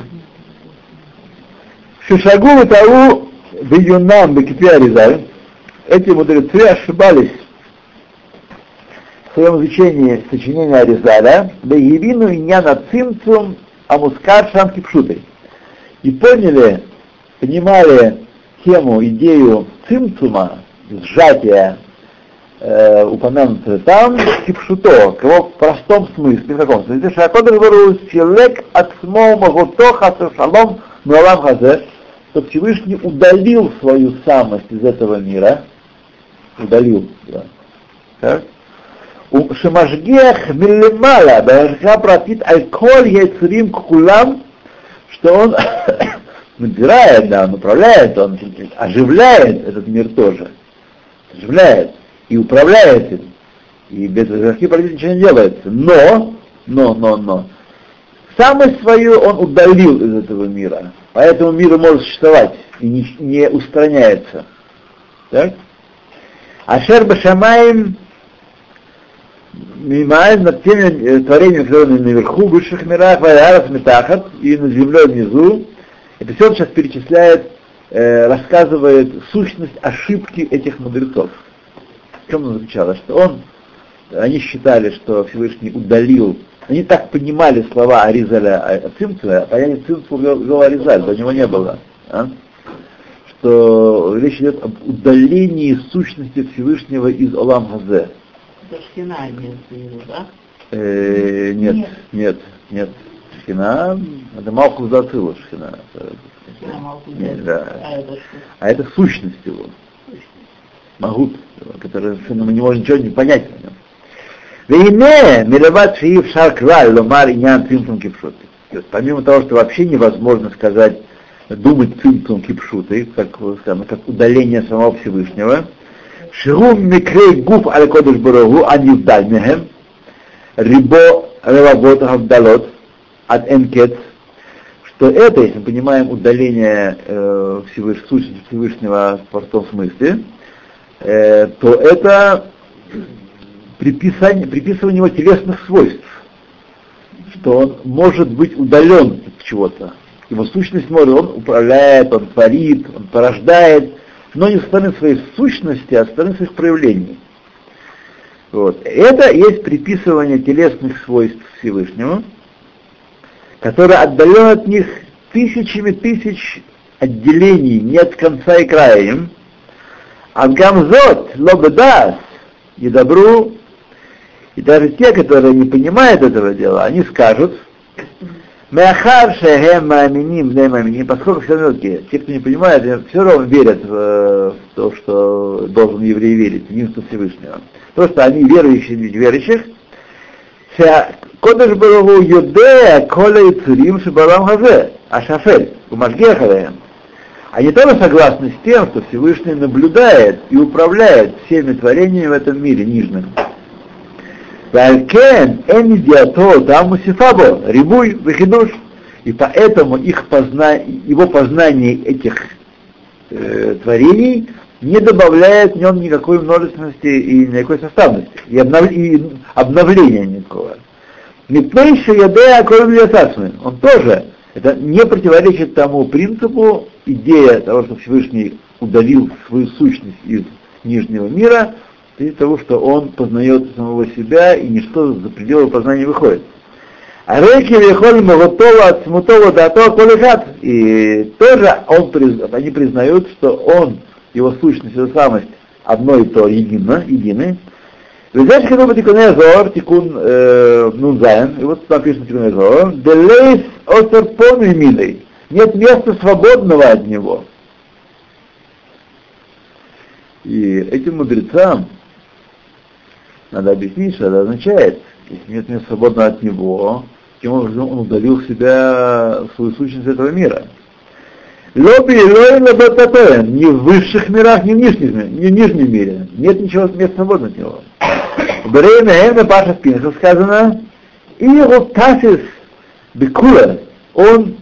Шишагу и Тау в Юнам Бекипе Аризаль, эти мудрецы ошибались в своем изучении сочинения Аризаля, да Евину Иньяна Цимцум Амускар Шам Кипшутой. И поняли, понимали тему, идею цимцума, сжатия, э, упомянутое там, кипшуто, к его простом смысле, в каком смысле, шакодр вару силек от смо хасу шалом муалам хазе, что Всевышний удалил свою самость из этого мира, удалил, да, так, у Шамашгех Милемала, Башка протит Аль-Коль Яйцерим Кулам, что он набирает, да, он управляет, он оживляет этот мир тоже. Оживляет и управляет им. И без Башки протит ничего не делается. Но, но, но, но, самость свою он удалил из этого мира. Поэтому мир может существовать и не, не устраняется. Так? Ашер Башамаем Мимаем над теми творениями, которые наверху, в высших мирах, Вайарас Метахат, и на земле внизу. Это все он сейчас перечисляет, э, рассказывает сущность ошибки этих мудрецов. В чем она заключалась? Что он, они считали, что Всевышний удалил, они так понимали слова Аризаля Цимцева, а понятие Цимцева вел, вел Аризаль, до него не было. А? Что речь идет об удалении сущности Всевышнего из Олам Хазе. Это шхина имеется в виду, да? Э, нет, нет, нет. Шхина, это Малхус Дацилу Шхина. Шхина Малхус Нет, Дацилу. да. А это что? А это сущность его. Магут, который совершенно мы не можем ничего не понять о нем. Вейне, милеват шиив шаркраль, ломар иньян цимцум кипшуты. И вот Помимо того, что вообще невозможно сказать, думать цимцум кипшуты, как, скажем, как удаление самого Всевышнего, Шигум микрей гуф аль кодыш барагу ан юдаль мехем, рибо ревагот авдалот от энкет, что это, если мы понимаем удаление э, Всевыш, сущности Всевышнего в простом смысле, э, то это приписание, приписывание его телесных свойств, что он может быть удален от чего-то. Его сущность может, он управляет, он творит, он порождает, но не со стороны своей сущности, а со стороны своих проявлений. Вот. Это есть приписывание телесных свойств Всевышнему, которое отдален от них тысячами тысяч отделений, нет конца и края им. А гамзот, лобедас, и добру, и даже те, которые не понимают этого дела, они скажут, Мяхар шехем мааминим, бней мааминим, поскольку все равно те, кто не понимает, все равно верят в, то, что должен еврей верить, в единство Всевышнего. То, что они верующие среди верующих, Кодыш Барагу Юдея Коля и Цурим Шибарам Хазе, Ашафель, Умашгехараем. Они тоже согласны с тем, что Всевышний наблюдает и управляет всеми творениями в этом мире нижним. Валькен эн идиато там мусифабо, рибуй, выхидуш. И поэтому их позна... его познание этих э, творений не добавляет в нем никакой множественности и никакой составности, и, обнов... и обновления никакого. Мипнейший ядея акоем Он тоже, это не противоречит тому принципу, идея того, что Всевышний удалил свою сущность из нижнего мира, из того, что он познает самого себя, и ничто за пределы познания выходит. А реки вихоль готова от смутова до того колихат. И тоже он, они признают, что он, его сущность, его самость, одно и то едино, единый. Везеш кеду тикуне зор, тикун нунзайн, и вот написано тикуне зор, делейс осер пону милей. Нет места свободного от него. И этим мудрецам надо объяснить, что это означает. Если нет места свободного от него, тем образом он удалил себя, свою сущность этого мира. Лоби и лой ни в высших мирах, ни в нижнем, ни в нижнем мире. Нет ничего места свободного от него. В Берейна на Паша Спинса сказано, и Ротасис Бекула, он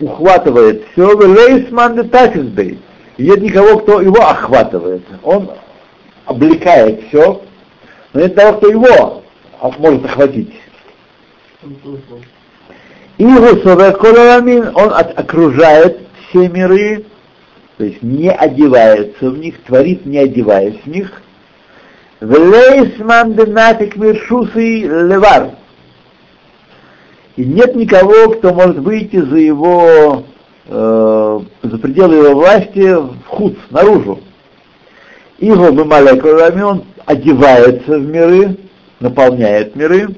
ухватывает все, Лейсман де Тасис Бей. Нет никого, кто его охватывает. Он облекает все, но нет того, кто его может охватить. И Колорамин, он окружает все миры, то есть не одевается в них, творит, не одеваясь в них. Влейсман денафик миршусы левар. И нет никого, кто может выйти за его э, за пределы его власти в худ, наружу. Его молекулами он одевается в миры, наполняет миры.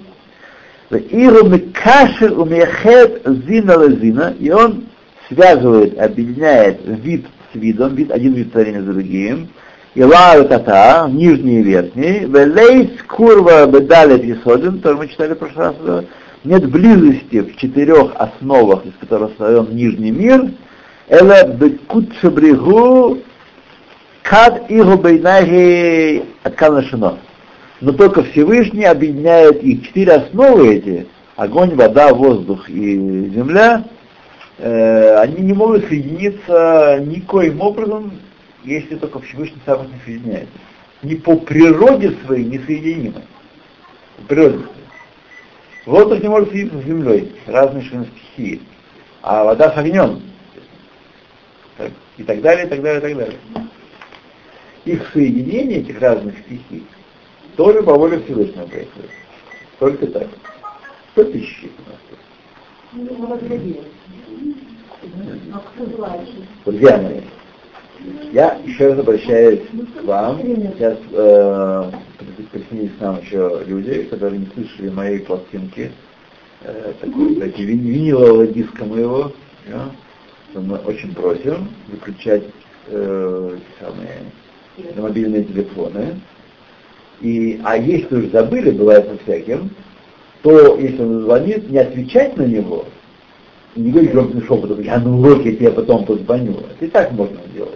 Каши умехет зина лазина, и он связывает, объединяет вид с видом, вид, один вид творения с другим, и лава тата, нижний и верхний, велейс курва бедалет исодин, тоже мы читали в прошлый раз, нет близости в четырех основах, из которых создан нижний мир, эла бекут шабригу кад игу бейнахи откалашино. Но только Всевышний объединяет их. Четыре основы эти, огонь, вода, воздух и земля, э, они не могут соединиться никоим образом, если только Всевышний сам их не соединяет. Ни по природе своей не соединимы. По природе своей. Воздух не может соединиться с землей, разные совершенно стихии. А вода с огнем. И так далее, и так далее, и так далее. Их соединение, этих разных стихий, тоже по воле Всевышнего происходит. Только так. Кто тысячи у нас Друзья мои, я еще раз обращаюсь к вам. Сейчас э, присоединились нам еще люди, которые не слышали моей пластинки, э, такой, знаете, винилового диска моего. Да? Мы очень просим выключать э, самые мобильные телефоны. И, а если уж забыли, бывает со всяким, то если он звонит, не отвечать на него, не говорить громким шепотом, я на уроке тебе потом позвоню. Это и так можно сделать.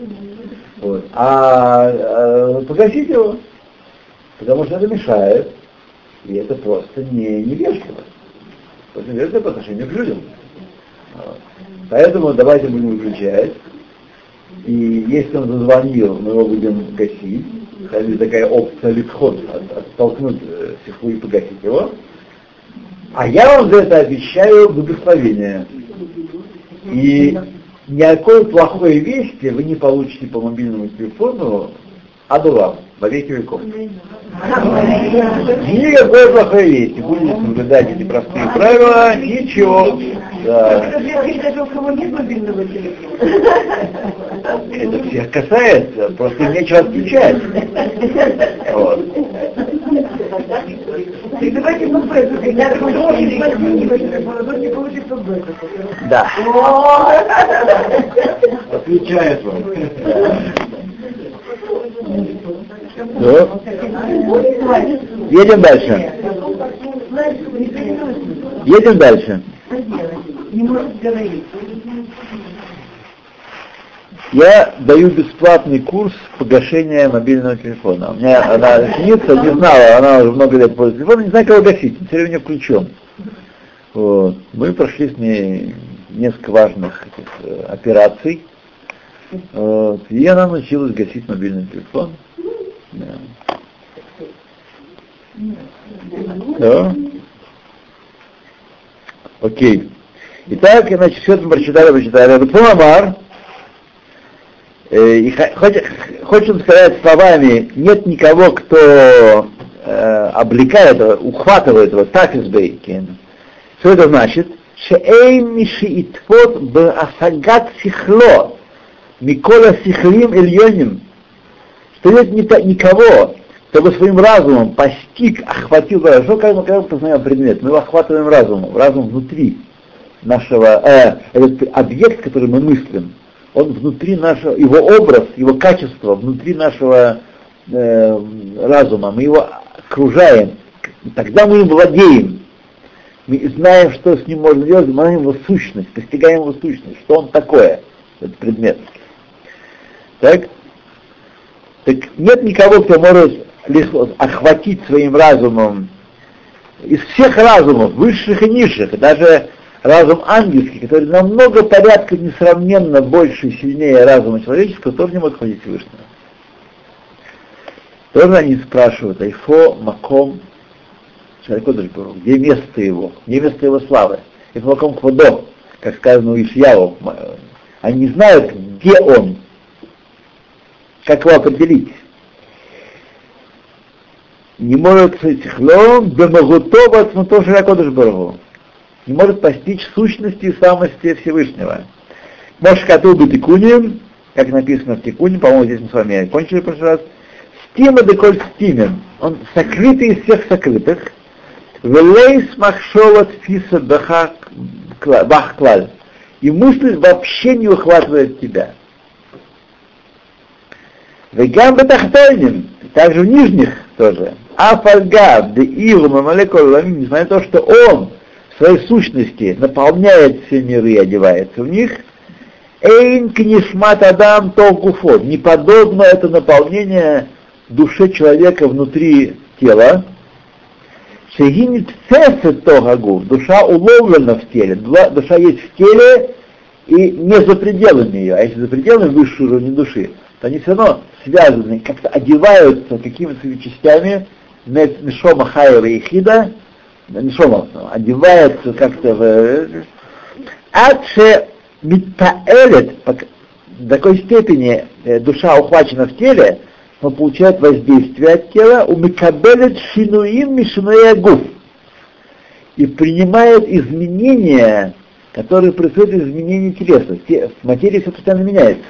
Вот. А, а погасить его, потому что это мешает, и это просто не невежливо. Это невежливо по отношению к людям. Вот. Поэтому давайте будем выключать. И если он зазвонил, мы его будем гасить. Кстати, такая опция литход, оттолкнуть э, сиху и погасить его. А я вам за это обещаю благословение. И никакой плохой вести вы не получите по мобильному телефону Адулам, во веки веков. Никакой плохой вести. Будете соблюдать эти простые правила, ничего. Да. Это всех касается, просто нечего отключать. Вот. Да. Отвечает вам. Ну, едем дальше. Едем дальше. Не может говорить. Я даю бесплатный курс погашения мобильного телефона. У меня она ученица не знала, она уже много лет пользуется телефоном, не знаю, его гасить, все время включен. Вот. Мы прошли с ней несколько важных этих, э, операций. Вот. И она научилась гасить мобильный телефон. Да. Да. Окей. Итак, значит, все это прочитали, прочитали. Амар, Э, и хочет, сказать словами, нет никого, кто э, облекает, ухватывает его, так избейкин. Что это значит? Шеэйн мишиитвот б'асагат сихло, микола сихлим ильоним. Что нет никого, кто бы своим разумом постиг, охватил, что как мы, когда мы познаем предмет, мы его охватываем разумом, разум внутри нашего, э, этот объект, который мы мыслим, он внутри нашего, его образ, его качество внутри нашего э, разума, мы его окружаем, тогда мы им владеем. Мы знаем, что с ним можно делать, мы знаем его сущность, постигаем его сущность, что он такое, этот предмет. Так? Так нет никого, кто может легко охватить своим разумом из всех разумов, высших и низших, даже разум ангельский, который намного порядка несравненно больше и сильнее разума человеческого, тоже не может ходить Всевышнего. Тоже они спрашивают, Айфо, Маком, где место его, где место его славы. И Маком Квадо, как сказано у Ишьяву. Они знают, где он, как его определить. Не может сихлом, бемагутова, смутоши Акодыш Барагу не может постичь сущности и самости Всевышнего. Мошкату Бетикуним, как написано в Тикуне, по-моему, здесь мы с вами кончили в прошлый раз. Стима деколь стимен, он сокрытый из всех сокрытых. Велейс махшоват фиса бахклаль. И мысль вообще не ухватывает тебя. Вегам бетахтойним, также в нижних тоже. Афальгаб, де иву, мамалекол, несмотря на то, что он своей сущности наполняет все миры и одевается в них, Эйн книшмат адам толкуфот. Не это наполнение душе человека внутри тела. Шегинит цесет тогагу. Душа уловлена в теле. Душа есть в теле и не за пределами ее. А если за пределами высшего уровня души, то они все равно связаны, как-то одеваются какими-то частями Нишома Хайра и Хида, Нишома одеваются как-то в... Адше Митпаэлет, до такой степени э, душа ухвачена в теле, он получает воздействие от тела, у Микабелет Шинуим Мишинуя Гуф, и принимает изменения, которые происходят из изменений телеса. Материя все постоянно меняется.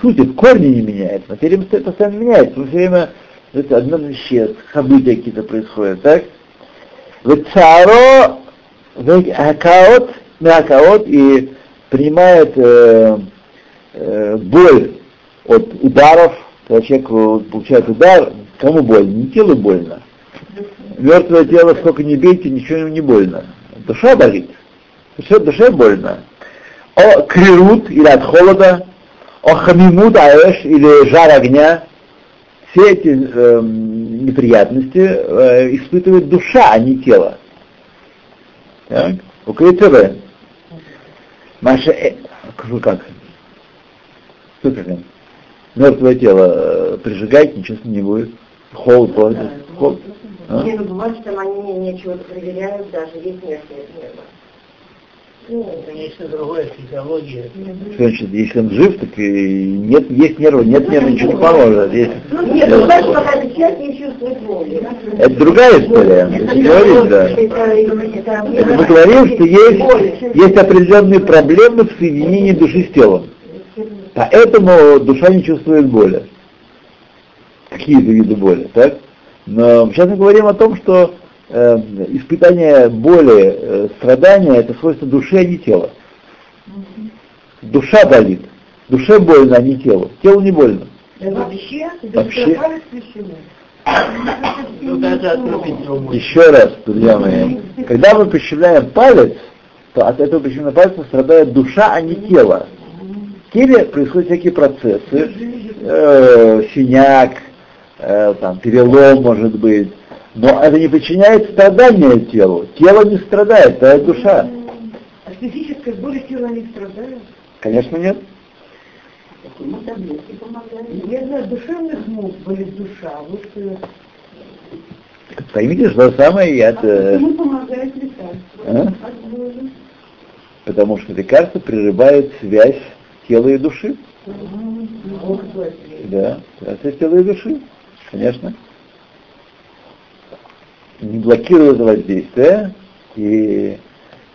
Суть в корне не меняется, материя постоянно меняется. Все время это одно исчез, события какие-то происходят, так? В царо, в мякаот, и принимает э, э, боль от ударов, когда человек получает удар, кому больно? Не телу больно. Мертвое тело, сколько не бейте, ничего ему не больно. Душа болит. Душе, душе больно. О крирут или от холода, о хамимут аэш или жар огня. Все эти э, неприятности э, испытывает душа, а не тело. Так? У КТВ. Маша, э, как? Как? Мертвое тело э, прижигать, ничего с ним не будет. Холод, холод. Холод. А? Не забывать, что они ничего проверяют, даже есть мертвые нервы. Ну, конечно, другая физиология. Значит, если он жив, так и нет, есть нервы, нет нервы, ничего не поможет. Есть, ну, нет, ну, знаешь, пока человек не чувствует боли. Это другая история. Это, да. это, это мы говорим, что есть, есть определенные проблемы в соединении души с телом. Поэтому душа не чувствует боли. Какие-то виды боли, так? Но сейчас мы говорим о том, что э, испытание боли, э, страдания это свойство души, а не тела. Душа болит. Душе больно, а не телу. Телу не больно. Вообще? Вообще. Еще раз, друзья мои, когда мы прищемляем палец, то от этого прищемленного пальца страдает душа, а не тело. В теле происходят всякие процессы, э, синяк, э, там, перелом может быть, но это не причиняет страдания телу. Тело не страдает, это душа. А физической боли тело не страдает? Конечно, нет. Я знаю, душевных мук болит душа. Вот, э, Поймите, что самое я... А почему помогает лекарство? А? Потому что лекарство прерывает связь тела и души. Да, связь тела и души, конечно не блокирует воздействие, и,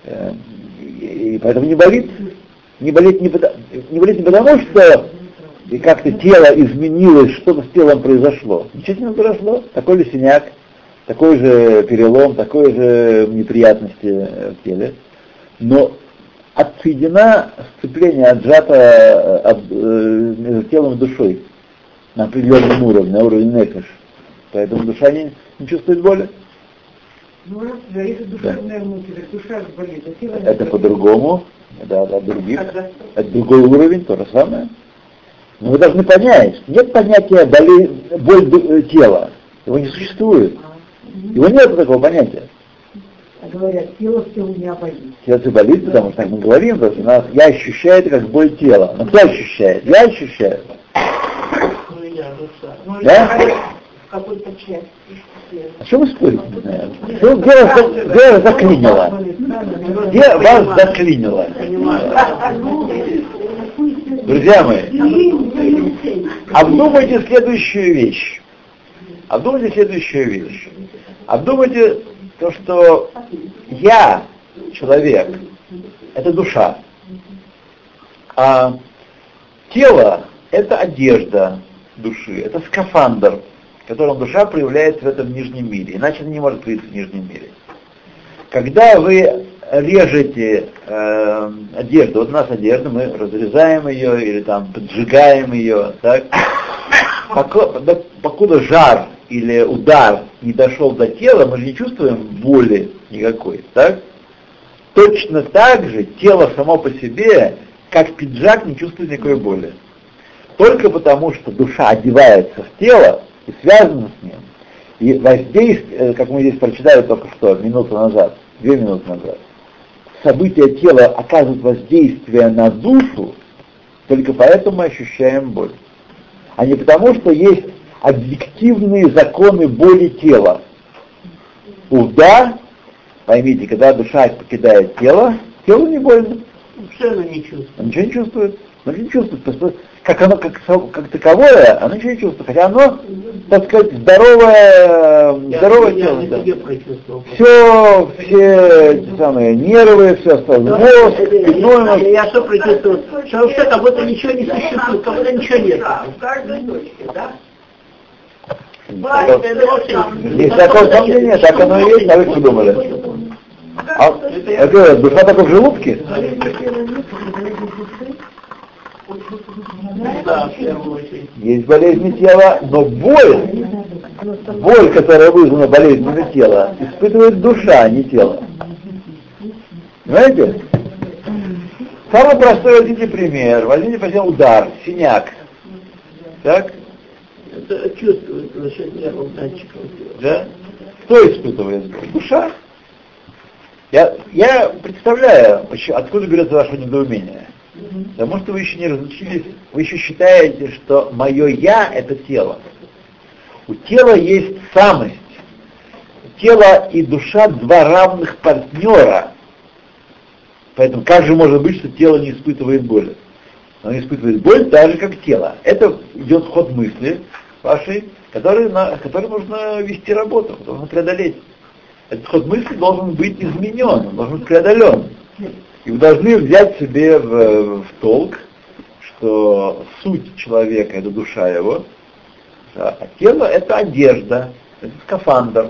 э, и, поэтому не болит. Не болит не, потому, не болит не потому, что и как-то тело изменилось, что-то с телом произошло. Ничего не произошло. Такой же синяк, такой же перелом, такой же неприятности в теле. Но отсоедина сцепление, отжато от, э, между телом и душой на определенном уровне, на уровне нефиш. Поэтому душа не, не чувствует боли. Ну, да, если душевная муки, душа болит, а тело Это по-другому, да, от других. Это другой уровень, то же самое. Но вы должны понять, нет понятия боли, боль э, тела. Его не существует. Его нет такого понятия. А говорят, тело все у меня болит. Тело все болит, потому что так мы говорим, потому что нас, я ощущаю это как боль тела. Но кто ощущает? Я ощущаю. Ну, да? В какой-то части. О чем вы спорите? Где, где, вас, где вас заклинило? Где вас заклинило? Друзья мои, обдумайте следующую вещь. Обдумайте следующую вещь. Обдумайте то, что я, человек, это душа. А тело — это одежда души, это скафандр, которым душа проявляется в этом нижнем мире, иначе она не может проявиться в нижнем мире. Когда вы режете э, одежду, вот у нас одежда, мы разрезаем ее или там поджигаем ее, так, покуда, покуда жар или удар не дошел до тела, мы же не чувствуем боли никакой, так? Точно так же тело само по себе, как пиджак, не чувствует никакой боли. Только потому, что душа одевается в тело и связана с ним, и воздействие, как мы здесь прочитали только что, минуту назад, две минуты назад, события тела оказывают воздействие на душу, только поэтому мы ощущаем боль. А не потому, что есть объективные законы боли тела. Уда, поймите, когда душа покидает тело, тело не больно. Вообще она не чувствует. Она ничего не чувствует. Она не чувствует. Как оно как, как таковое, оно ничего не чувствует. Хотя оно, так сказать, здоровое, Я, здоровое я тело. на да. Все, все эти самые нервы, все остальное, мозг, Это- спиной, я, я что прочувствовал? Что вообще как будто ничего не существует, как будто ничего нет. В каждой точке, да? Это вообще Есть такое сомнение, так оно и есть, а вы что думали? А, это душа только в желудке? Да. Есть болезни тела, но боль, боль, которая вызвана болезнями тела, испытывает душа, а не тело. Понимаете? Самый простой возьмите пример. Возьмите, возьмем удар, синяк. Так? Это счет нервных датчиков. Да? Кто испытывает? Душа. Я, я представляю, почему- откуда берется ваше недоумение. Потому что вы еще не разучились, вы еще считаете, что мое я это тело. У тела есть самость. Тело и душа два равных партнера. Поэтому как же может быть, что тело не испытывает боли? Оно испытывает боль так же, как тело. Это идет ход мысли вашей, который, на, который нужно вести работу, нужно преодолеть. Этот ход мысли должен быть изменен, должен быть преодолен. И вы должны взять себе в, в толк, что суть человека это душа его, а тело это одежда, это скафандр.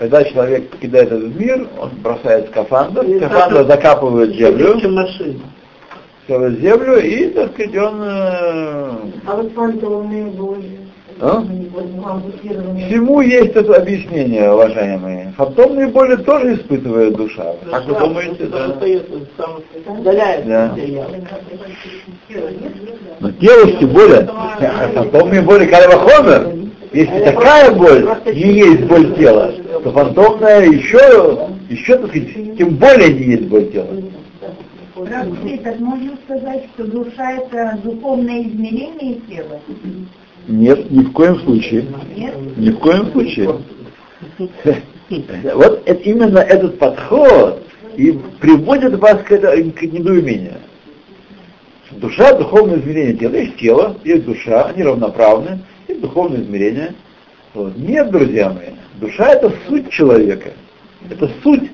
Когда человек покидает этот мир, он бросает скафандр, И скафандр так- закапывает землю, в землю, и, так сказать, он... э, А вот фантомные боли, а? Всему есть это объяснение, уважаемые. Фантомные боли тоже испытывает душа. Как вы думаете, да? Да. Но тело тем более, а фантомные боли Кальвахомер, если такая боль не есть боль тела, то фантомная еще, еще, так сказать, тем более не есть боль тела. Так можно сказать, что душа это духовное измерение тела? Нет, ни в коем случае. Нет? Ни в коем случае. Вот это, именно этот подход и приводит вас к, это, к недоумению. Душа, духовное измерение тела. Есть тело, есть душа, они равноправны, есть духовное измерение. Вот. Нет, друзья мои, душа это суть человека. Это суть.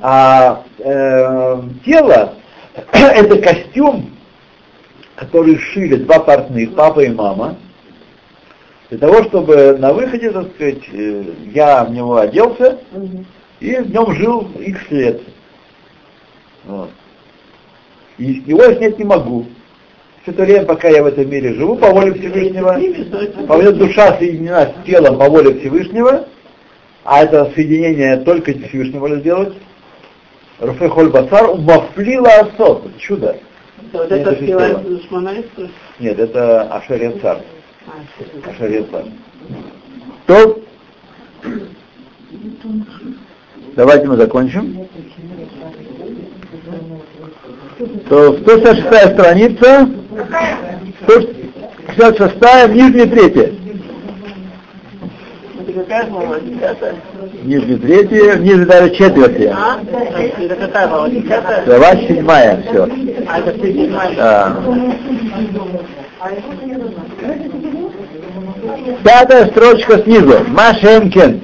А э, тело это костюм, который шили два портных, папа и мама, для того, чтобы на выходе, так сказать, э, я в него оделся и в нем жил их лет. Вот. И его я снять не могу. Все это время, пока я в этом мире живу, по воле Всевышнего, по воле душа соединена с телом по воле Всевышнего, а это соединение только Всевышний может сделать. Руфе Холь Басар мафлила асот. Это. Вот Нет, это душманайство. Нет, это Ашер Цар. Ашер Цар. То давайте мы закончим. То 166 страница, 166 нижняя третья. Это какая глава? Десятая? Нижняя третья, ниже даже четвертая. А? Это какая глава? Десятая? Глава седьмая, все. А это седьмая. Да. Пятая строчка снизу. Машенкин.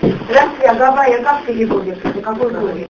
Здравствуйте, а Гавайя как переводится? Какой город?